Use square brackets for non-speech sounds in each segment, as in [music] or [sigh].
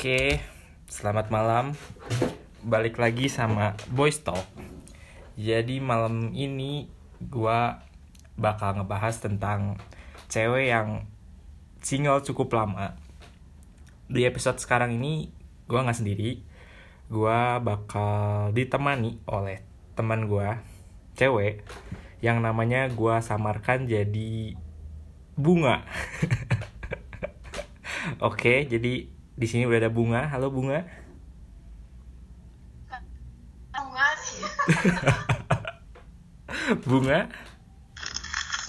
Oke, selamat malam. Balik lagi sama Boys Talk. Jadi malam ini gua bakal ngebahas tentang cewek yang single cukup lama. Di episode sekarang ini gua nggak sendiri. Gua bakal ditemani oleh teman gua, cewek yang namanya gua samarkan jadi bunga. [laughs] Oke, jadi di sini udah ada bunga. Halo bunga. bunga sih [laughs] bunga.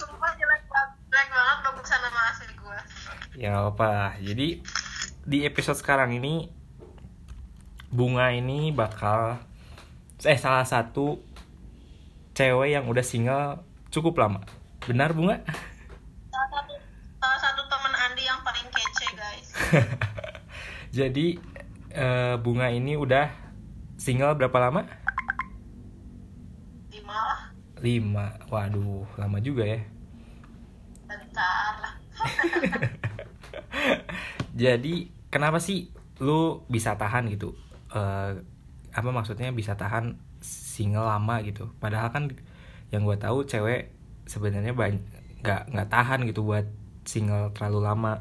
sumpah jelek banget jelek banget nama asli gue Ya apa. Jadi di episode sekarang ini bunga ini bakal eh salah satu cewek yang udah single cukup lama. Benar bunga? salah satu salah satu teman Andi yang paling kece guys [laughs] Jadi eh, bunga ini udah single berapa lama? lima lah Lima. Waduh, lama juga ya. bentar lah [laughs] Jadi kenapa sih lu bisa tahan gitu? Eh apa maksudnya bisa tahan single lama gitu? Padahal kan yang gue tahu cewek sebenarnya banyak nggak nggak tahan gitu buat single terlalu lama.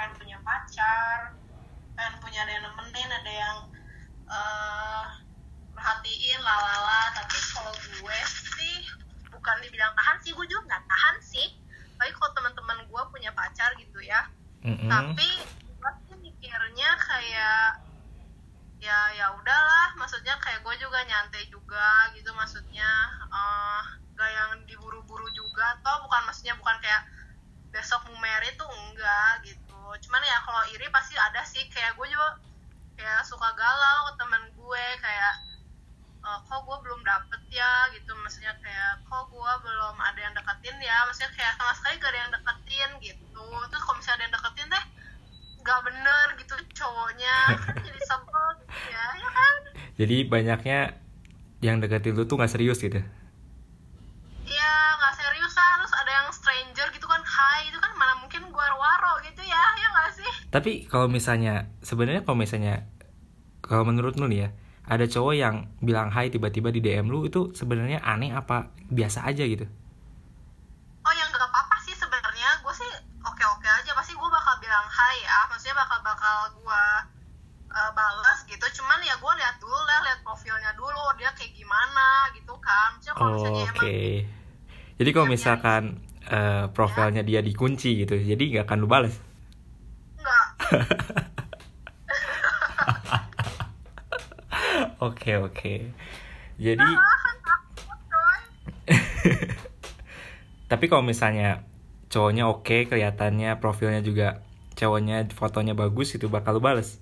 Pengen punya pacar pengen punya ada yang nemenin ada yang eh perhatiin lalala tapi kalau gue sih bukan dibilang tahan sih gue juga nggak tahan sih. Tapi kalau teman-teman gue punya pacar gitu ya. Mm-mm. tapi gue sih mikirnya kayak ya ya udahlah. Maksudnya kayak gue juga nyantai juga gitu. Maksudnya eh gak yang diburu-buru juga. Toh bukan maksudnya bukan kayak besok mau married tuh enggak gitu cuman ya kalau iri pasti ada sih. Kayak gue juga kayak suka galau ke temen gue. Kayak "Eh, kok gue belum dapet ya? Gitu. Maksudnya kayak kok gue belum ada yang deketin ya? Maksudnya kayak sama sekali gak ada yang deketin gitu. Terus kalau misalnya ada yang deketin teh gak bener gitu cowoknya. Kan jadi sebel gitu ya ya kan? Jadi banyaknya yang deketin lu tuh nggak serius gitu. ya nggak serius lah terus ada yang stranger gitu kan hai itu kan mana mungkin gue waro gitu ya ya nggak sih Tapi kalau misalnya sebenarnya kalau misalnya kalau menurut lu nih ya ada cowok yang bilang hai tiba-tiba di DM lu itu sebenarnya aneh apa biasa aja gitu? oh yang gak apa-apa sih sebenarnya. Gue sih oke oke aja. Pasti gue bakal bilang hai ya. Maksudnya bakal bakal gue uh, balas gitu. Cuman ya gue lihat dulu lah lihat profilnya dulu. Dia kayak gimana gitu kan. Maksudnya kalau misalnya Oke. emang Jadi kalau misalkan eh, profilnya dia dikunci gitu, jadi nggak akan lu balas. [laughs] Oke oke. Jadi ah, kan tapi kalau misalnya cowoknya oke, kelihatannya profilnya juga cowoknya fotonya bagus itu bakal lu balas.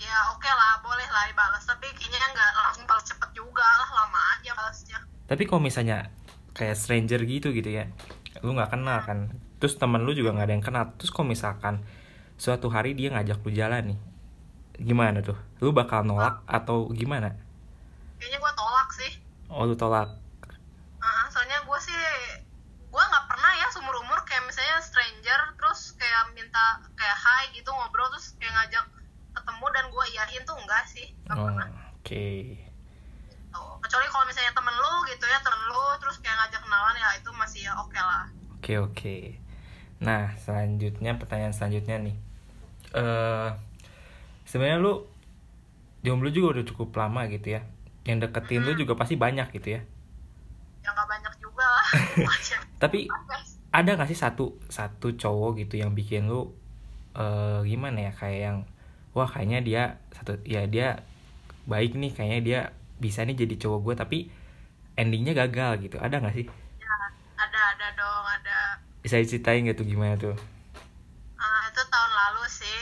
ya oke lah boleh lah dibalas tapi kayaknya nggak langsung balas cepet juga lah lama aja balasnya. Tapi kalau misalnya kayak stranger gitu gitu ya, lu nggak kenal kan, terus teman lu juga nggak ada yang kenal, terus kalau misalkan suatu hari dia ngajak lu jalan nih, gimana tuh? Lu bakal nolak atau gimana? kayaknya gue tolak sih Oh lu tolak? Ah, soalnya gue sih gue nggak pernah ya seumur umur kayak misalnya stranger terus kayak minta kayak hai gitu ngobrol terus kayak ngajak ketemu dan gue iyain tuh enggak sih nggak Oh, pernah oke. Tuh. kecuali kalau misalnya temen lu gitu ya temen lu terus kayak ngajak kenalan ya itu masih ya oke lah Oke oke. Nah selanjutnya pertanyaan selanjutnya nih. Eh sebenarnya lu jomblo juga udah cukup lama gitu ya. Yang deketin lu juga pasti banyak gitu ya. ya nggak banyak juga lah. [laughs] Tapi ada gak sih satu satu cowok gitu yang bikin lu eh gimana ya kayak yang wah kayaknya dia satu ya dia baik nih kayaknya dia bisa nih jadi cowok gue tapi endingnya gagal gitu. Ada gak sih? ya ada ada dong ada Bisa diceritain gitu gimana tuh? Ah, itu tahun lalu sih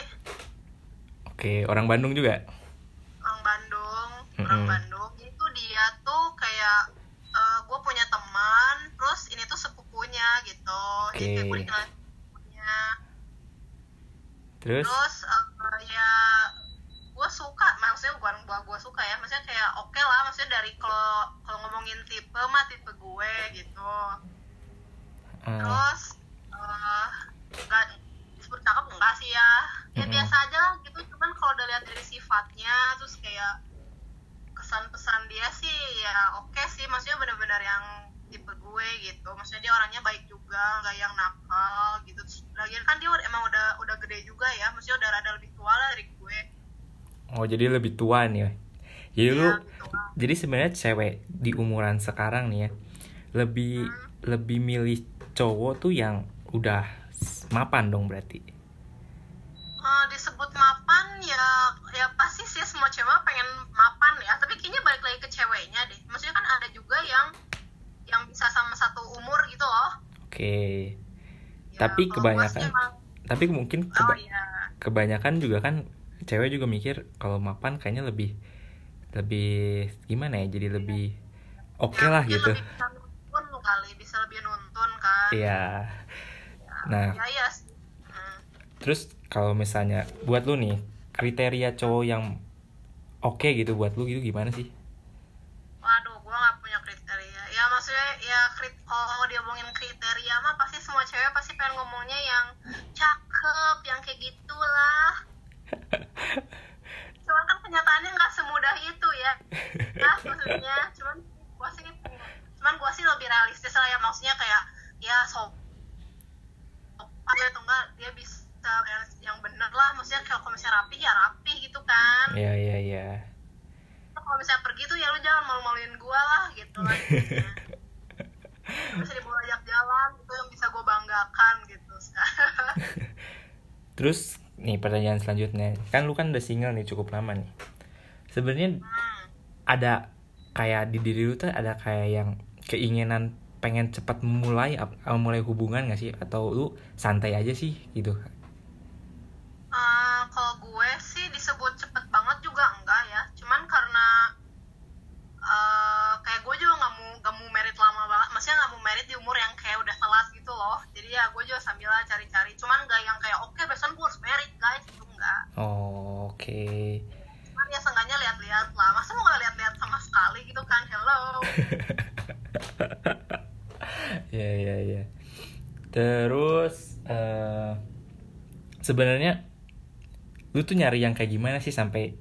Oke orang Bandung juga. orang Bandung orang Mm-mm. Bandung. Itu dia tuh kayak gue punya teman terus ini tuh sepupunya gitu. Jadi kayak gue sepupunya. Terus? terus eh, ya gue suka. Maksudnya bukan buat gue gue suka ya. Maksudnya kayak oke lah. Maksudnya dari kalau kalau ngomongin tipe mah tipe gue gitu. Eh, terus eh, nggak disebut cakep enggak sih ya ya Mm-mm. biasa aja lah gitu cuman kalau udah lihat dari sifatnya terus kayak kesan pesan dia sih ya oke sih maksudnya benar-benar yang tipe gue gitu maksudnya dia orangnya baik juga nggak yang nakal gitu lagian kan dia emang udah udah gede juga ya maksudnya udah rada lebih tua lah dari gue oh jadi lebih tua nih ya. Jadi lu Iya, gitu lah. jadi sebenarnya cewek di umuran sekarang nih ya lebih lebih milih cowok tuh yang udah mapan dong berarti. Eh, disebut mapan ya ya pasti sih semua cewek pengen mapan ya tapi kayaknya balik lagi ke ceweknya deh maksudnya kan ada juga yang yang bisa sama satu umur gitu loh Oke. Ya, Tapi kebanyakan- emang- Tapi mungkin oh keba- iya kebanyakan juga kan cewek juga mikir kalau mapan kayaknya lebih lebih gimana ya jadi lebih oke Ya, lah gitu. lebih bisa nuntun kali bisa lebih nuntun kan Iya. Nah, ya ya sih Hmm. terus kalau misalnya buat lu nih kriteria cowok yang oke gitu buat lu gitu gimana sih? waduh gua nggak punya kriteria. Ya maksudnya ya krit kalau dia ngomongin kriteria mah pasti semua cewek pasti pengen ngomongnya yang cakep yang kayak gitulah. [laughs] Cuman kan kenyataannya nggak semudah itu ya. Nah maksudnya cuman gua sih cuman gua sih lebih realistis lah ya. Maksudnya kayak ya so aja atau enggak dia bisa yang bener lah maksudnya kalau misalnya rapi ya rapi gitu kan Iya iya iya. kalau misalnya pergi tuh ya lu jangan malu-maluin gua lah gitu lah [laughs] bisa dibawa ajak jalan gitu yang bisa gua banggakan gitu [laughs] Terus nih pertanyaan selanjutnya kan lu kan udah single nih cukup lama nih. Sebenarnya hmm. ada kayak di diri lu tuh ada kayak yang keinginan pengen cepat memulai ap- mulai hubungan gak sih atau lu santai aja sih gitu Kalau gue sih disebut cepet banget juga enggak ya. Cuman karena eh kayak gue juga nggak mau nggak mau merit lama banget maksudnya nggak mau merit di umur yang kayak udah telat gitu loh. Jadi ya gue juga sambil cari-cari. Cuman nggak yang kayak oke besok gue harus merit guys itu enggak oh, oke. Cuman ya seenggaknya lihat-lihat lah. Masa mau nggak lihat-lihat sama sekali gitu kan? Hello. [laughs] Ya ya ya. Terus eh sebenarnya lu tuh nyari yang kayak gimana sih sampai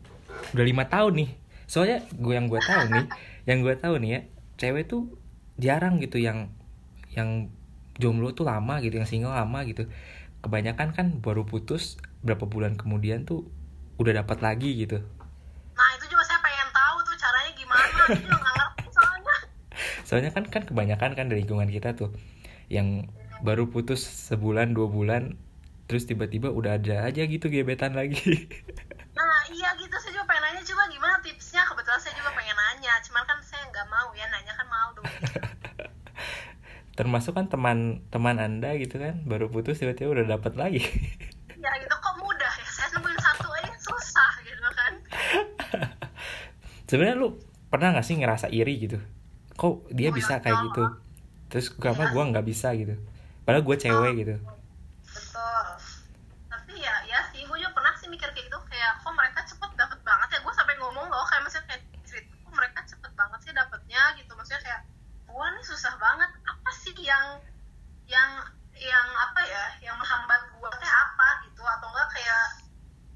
udah lima tahun nih. Soalnya gue yang gue tahu nih yang gue tahu nih ya cewek tuh jarang gitu yang yang jomblo tuh lama gitu yang single lama gitu. Kebanyakan kan baru putus berapa bulan kemudian tuh udah dapat lagi gitu. Nah itu juga saya pengen tahu tuh caranya gimana nggak ngerti soalnya. [laughs] Soalnya kan kan kebanyakan kan dari lingkungan kita tuh yang baru putus sebulan dua bulan terus tiba-tiba udah ada aja gitu gebetan lagi. [laughs] Nah iya gitu saya juga pengen nanya coba gimana tipsnya? Kebetulan saya juga pengen nanya cuman kan saya nggak mau ya nanya kan malu [laughs] termasuk kan teman teman anda gitu kan baru putus tiba-tiba udah dapat lagi. [laughs] Ya gitu kok mudah ya? Saya nemuin satu aja susah gitu kan. Sebenarnya lu pernah nggak sih ngerasa iri gitu? Kok dia Oh, bisa ya, kayak ya. gitu terus kenapa Iya. gua nggak bisa gitu? Padahal gue cewek gitu betul tapi ya ya sih gue juga pernah sih mikir kayak gitu kayak kok mereka cepet dapet banget ya gue sampai ngomong loh kayak maksudnya kayak cerita kok mereka cepet banget sih dapetnya gitu maksudnya kayak gue nih susah banget. Apa sih yang yang yang apa ya yang menghambat gue teh apa gitu? Atau enggak kayak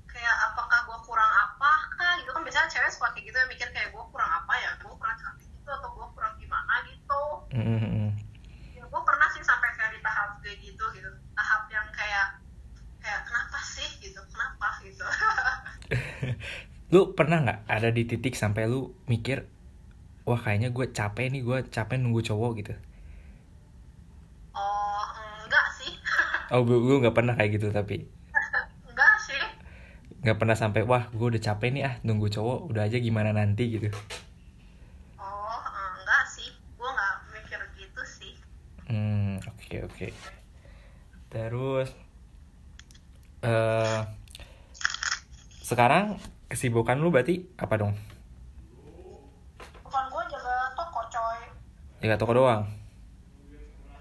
kayak apakah gue kurang apa kah gitu? Kan biasanya cewek suka kayak gitu ya mikir kayak gue kurang apa ya? Gue kurang cantik gitu atau gue kurang gimana gitu? Mm-mm. ya gue pernah sih sampai kayak di tahap kayak gitu gitu. Tahap yang kayak kayak kenapa sih gitu? Kenapa gitu? [laughs] [laughs] Lu pernah nggak ada di titik sampai lu mikir wah kayaknya gue capek nih gue capek nunggu cowok gitu. Oh enggak sih. [laughs] Oh gue gue nggak pernah kayak gitu tapi. Enggak sih. Nggak pernah sampai wah gue udah capek nih ah nunggu cowok udah aja gimana nanti gitu. Oh enggak sih. Gue nggak mikir gitu sih. Hmm oke oke. Terus eh sekarang kesibukan lu berarti apa dong bukan gue jaga toko coy jaga toko doang?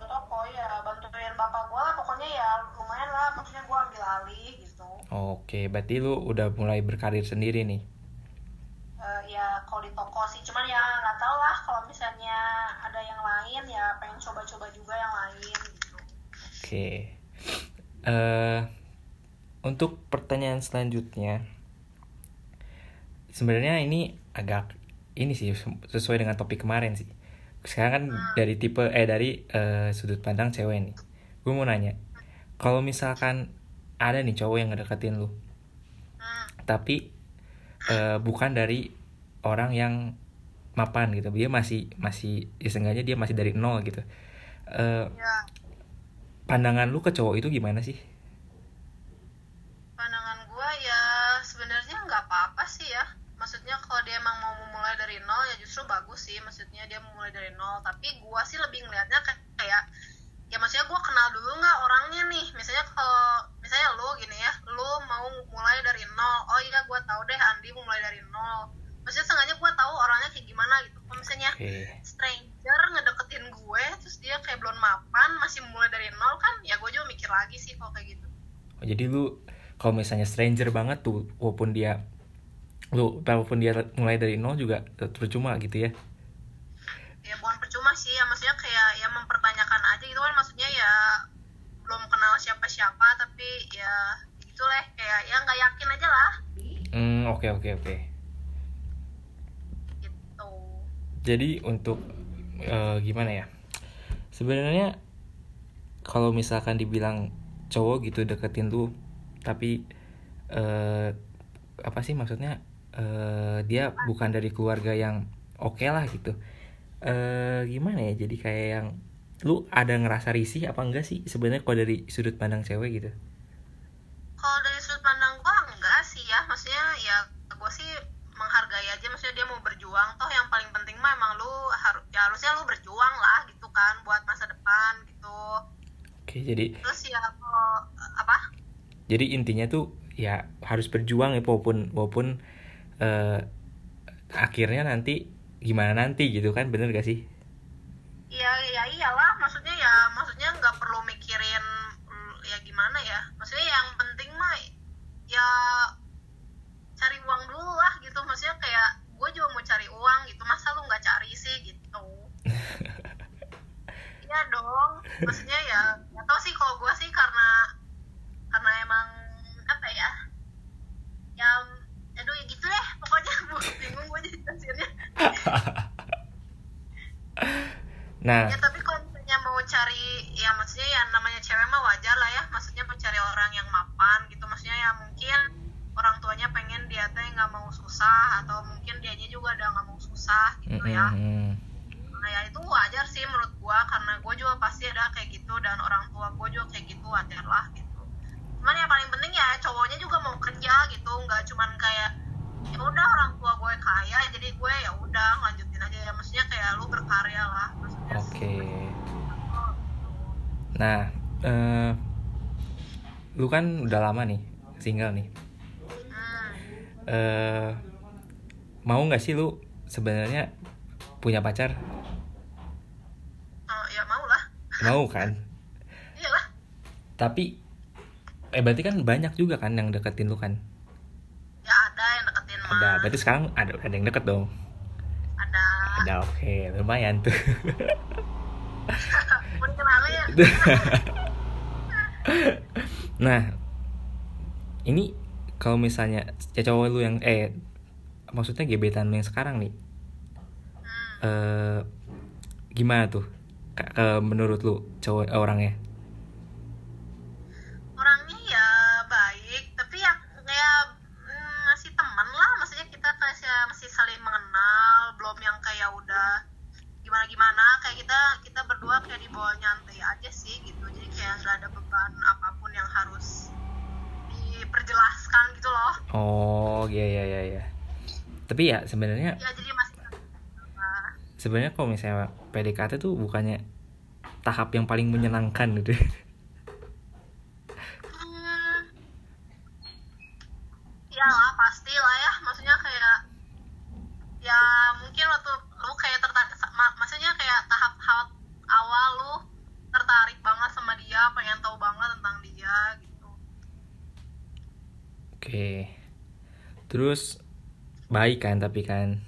Toko ya bantuin bapak gue lah pokoknya ya lumayan lah. Maksudnya gue ambil alih gitu. Oke berarti lu udah mulai berkarir sendiri nih? Ya kalau di toko sih. Cuman ya nggak tahu lah. Kalau misalnya ada yang lain ya pengen coba-coba juga yang lain gitu. Oke. Eh untuk pertanyaan selanjutnya sebenarnya ini agak ini sih sesuai dengan topik kemarin sih. Sekarang kan dari tipe eh dari eh, sudut pandang cewek nih. Gue mau nanya, kalau misalkan ada nih cowok yang ngedeketin lu, hmm. tapi eh, bukan dari orang yang mapan gitu, dia masih masih ya seenggaknya dia masih dari nol gitu. Eh, ya pandangan lu ke cowok itu gimana sih? pandangan gua ya sebenarnya nggak apa-apa sih ya maksudnya kalau dia emang mau memulai dari nol ya justru bagus sih maksudnya dia memulai dari nol. Tapi gua sih lebih ngelihatnya kayak ya maksudnya gua kenal dulu nggak orangnya nih? Misalnya kalau misalnya lu gini ya lu mau mulai dari nol. Oh iya gua tahu deh Andi mau mulai dari nol. Maksudnya sengaja gua tahu orangnya kayak gimana gitu. Kalau misalnya Oke. stranger ngedeketin gue terus dia kayak belum mapan masih mulai dari nol kan ya gue juga mikir lagi sih kalau kayak gitu. Oh, jadi lu kalau misalnya stranger banget tuh, walaupun dia lu walaupun dia mulai dari nol juga percuma gitu ya. ya bukan percuma sih ya maksudnya kayak ya mempertanyakan aja gitu kan maksudnya ya belum kenal siapa-siapa tapi ya gitu lah kayak ya nggak yakin aja lah Hmm, oke oke oke. gitu Jadi untuk eh, gimana ya? Sebenarnya kalau misalkan dibilang cowok gitu deketin lu, tapi eh apa sih maksudnya eh dia bukan dari keluarga yang oke lah gitu. Eh gimana ya? Jadi kayak yang lu ada ngerasa risih apa enggak sih sebenarnya kalau dari sudut pandang cewek gitu? kalau dari sudut pandang gue enggak sih ya maksudnya ya gue sih menghargai aja maksudnya dia mau berjuang toh yang paling penting mah emang lu harus ya harusnya lu berjuang lah gitu kan buat masa depan gitu Oke, jadi terus ya kalau apa jadi intinya tuh ya harus berjuang ya walaupun walaupun eh, akhirnya nanti gimana nanti gitu kan bener gak sih? Nah, Nah, eh, lu kan udah lama nih single nih. Eh, mau nggak sih lu sebenarnya punya pacar? Oh, ya mau lah Mau kan? [laughs] iyalah Tapi eh berarti kan banyak juga kan yang deketin lu kan? ya ada yang deketin mah Ada. Berarti sekarang ada ada yang deket dong. ada Ada oke, lumayan tuh. [laughs] [laughs] nah, ini kalau misalnya ya cowok lu yang eh maksudnya gebetan lu yang sekarang nih, hmm. eh gimana tuh? Ke- menurut lu cowok eh, orangnya ya baik tapi ya kayak mm, masih teman lah maksudnya kita kayak masih saling mengenal belum yang kayak udah gimana gimana kayak kita kita berdua kayak dibawa nyantai aja sih gitu jadi kayak nggak ada beban apa pun yang harus diperjelaskan gitu loh Oh, iya iya iya iya. Tapi ya sebenarnya ya jadi masih sebenarnya kalau misalnya PDKT tuh bukannya tahap yang paling menyenangkan gitu. Hmm, ya lah pasti lah ya maksudnya kayak ya mungkin waktu lu kayak tertarik ma- maksudnya kayak tahap tahap awal lu tertarik banget sama dia pengen tahu banget tentang dia gitu Oke. Terus baik kan tapi kan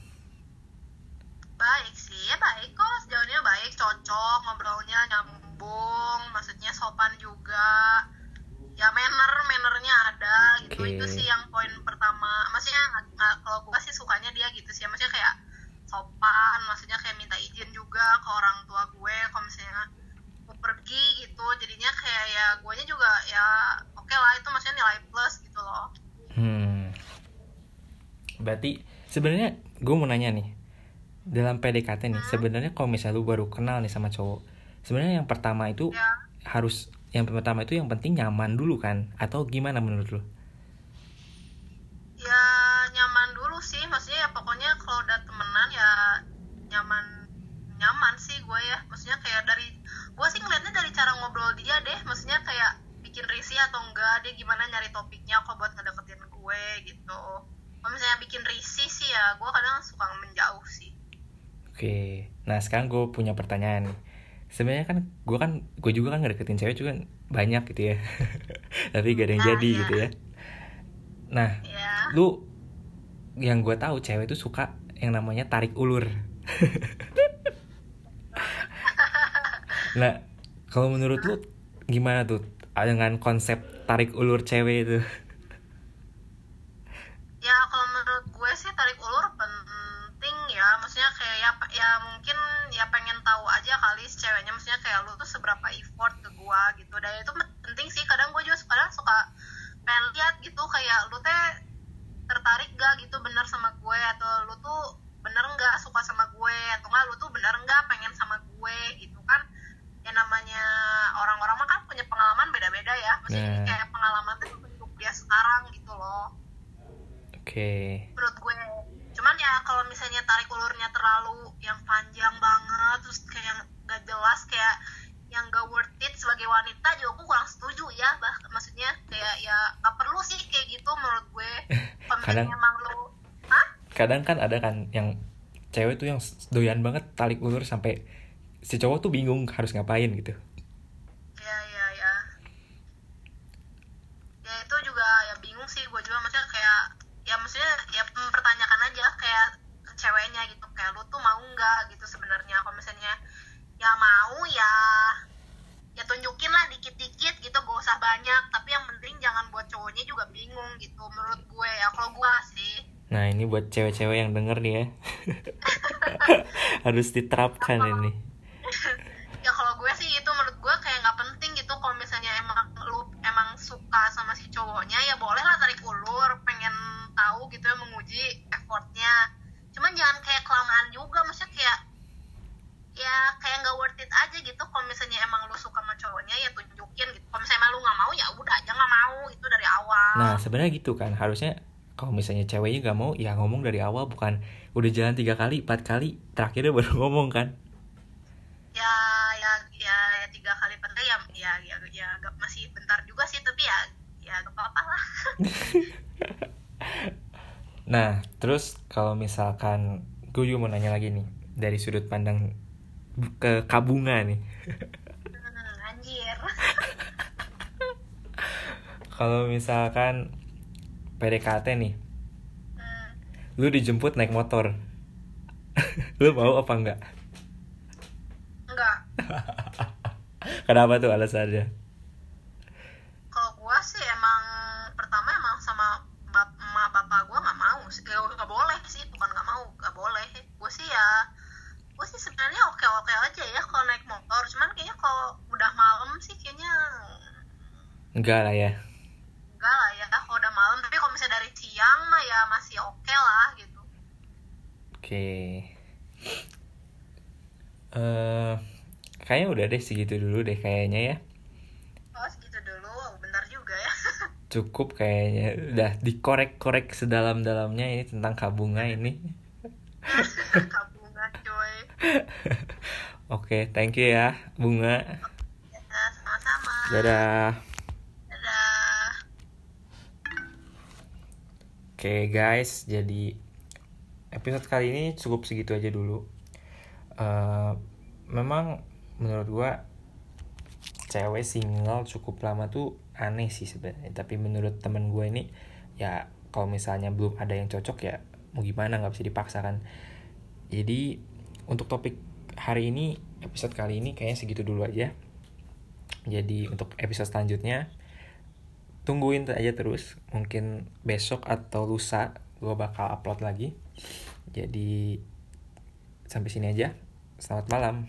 Berarti sebenarnya gue mau nanya nih. Dalam PDKT nih, sebenarnya kalau misalnya lu baru kenal nih sama cowok, sebenarnya yang pertama itu ya. harus yang pertama itu yang penting nyaman dulu kan? Atau gimana menurut lu? ya nyaman dulu sih. Maksudnya ya pokoknya kalau udah temenan ya nyaman nyaman sih gue ya. Maksudnya kayak dari gue sih ngeliatnya dari cara ngobrol dia deh. Maksudnya kayak bikin risih atau enggak dia gimana nyari topiknya kok buat ngedeketin gue gitu kalau misalnya bikin risih sih ya gue kadang suka menjauh sih Oke, nah sekarang gue punya pertanyaan nih. Sebenarnya kan gue kan gue juga kan ngedeketin cewek juga banyak gitu ya, [laughs] tapi gak ada yang Nah, jadi iya. gitu ya. Nah, ya lu yang gue tahu cewek itu suka yang namanya tarik ulur. [laughs] nah, kalau menurut lu gimana tuh dengan konsep tarik ulur cewek itu? ya kalau menurut gue sih tarik ulur penting ya maksudnya kayak ya ya mungkin ya pengen tahu aja kali si ceweknya maksudnya kayak lu tuh seberapa effort ke gue gitu. Dan itu penting sih kadang gue juga kadang suka pengen lihat gitu kayak lu teh tertarik gak gitu bener sama gue atau lu tuh bener nggak suka sama gue atau enggak lu tuh bener nggak pengen sama gue gitu kan. Ya namanya orang-orang mah kan punya pengalaman beda-beda ya maksudnya Nah. kayak pengalaman tuh bentuk dia sekarang gitu loh. Oke, menurut gue cuman ya kalau misalnya tarik ulurnya terlalu yang panjang banget terus kayak yang gak jelas kayak yang gak worth it sebagai wanita juga gue kurang setuju ya. Bah maksudnya kayak ya gak perlu sih kayak gitu menurut gue. [laughs] Kadang- emang lu hah? kadang kan ada kan yang cewek tuh yang doyan banget tarik ulur sampai si cowok tuh bingung harus ngapain gitu. ya ya ya ya itu juga ya bingung sih gue juga maksudnya kayak ya maksudnya ya mempertanyakan aja kayak ke ceweknya gitu kayak lu tuh mau nggak gitu sebenarnya kalau misalnya ya mau ya ya tunjukin lah dikit-dikit gitu gak usah banyak tapi yang penting jangan buat cowoknya juga bingung gitu menurut gue ya kalau gue sih Nah ini buat cewek-cewek yang denger nih ya. [laughs] Harus diterapkan ini. Ya kalau gue sih itu menurut gue kayak nggak penting gitu. Kalau misalnya emang lu emang suka sama si cowoknya ya boleh lah tarik ulur pengen tahu gitu ya menguji effortnya. Cuman jangan kayak kelamaan juga maksudnya kayak ya kayak nggak worth it aja gitu. Kalau misalnya emang lu suka sama cowoknya ya tunjukin gitu. Kalau misalnya emang lu nggak mau ya udah aja nggak mau itu dari awal. Nah sebenarnya gitu kan. Harusnya kalau misalnya ceweknya gak mau Ya ngomong dari awal bukan Udah jalan tiga kali, empat kali Terakhirnya baru [laughs] ngomong kan? Ya ya ya, ya tiga kali penting ya ya ya, ya gak- masih bentar juga sih tapi ya ya gak apa-apa lah. [laughs] Nah terus kalau misalkan Gue juga mau nanya lagi nih Dari sudut pandang ke kabunga nih. Hmm, anjir. [laughs] Kalau misalkan PDKT nih. Hmm, Lu dijemput naik motor. [laughs] Lu mau apa enggak? enggak. [laughs] Kenapa tuh alasannya? kalau gua sih emang pertama emang sama bap emak bapak gua nggak mau sih. Eh, nggak boleh sih bukan nggak mau nggak boleh. Gua sih ya gua sih sebenarnya oke oke aja ya kalau naik motor. Cuman kayaknya kalau udah malam sih kayaknya Enggak lah ya enggak lah ya kalau udah malam tapi kalau misalnya dari siang mah ya masih oke lah gitu Oke. Eh, kayaknya udah deh segitu dulu deh kayaknya ya. oh segitu dulu bentar juga ya [laughs] Cukup kayaknya. Udah dikorek-korek sedalam-dalamnya ini tentang kabunga ini. [laughs] kabungan coy [laughs] Oke, thank you ya, Bunga. ya sama-sama Dadah. dadah Oke guys, jadi episode kali ini cukup segitu aja dulu. Eh, memang menurut gua cewek single cukup lama tuh aneh sih sebenarnya. Tapi menurut temen gue ini ya kalau misalnya belum ada yang cocok ya mau gimana nggak bisa dipaksakan. Jadi untuk topik hari ini episode kali ini kayaknya segitu dulu aja. jadi untuk episode selanjutnya tungguin aja terus mungkin besok atau lusa gue bakal upload lagi jadi sampai sini aja. Selamat malam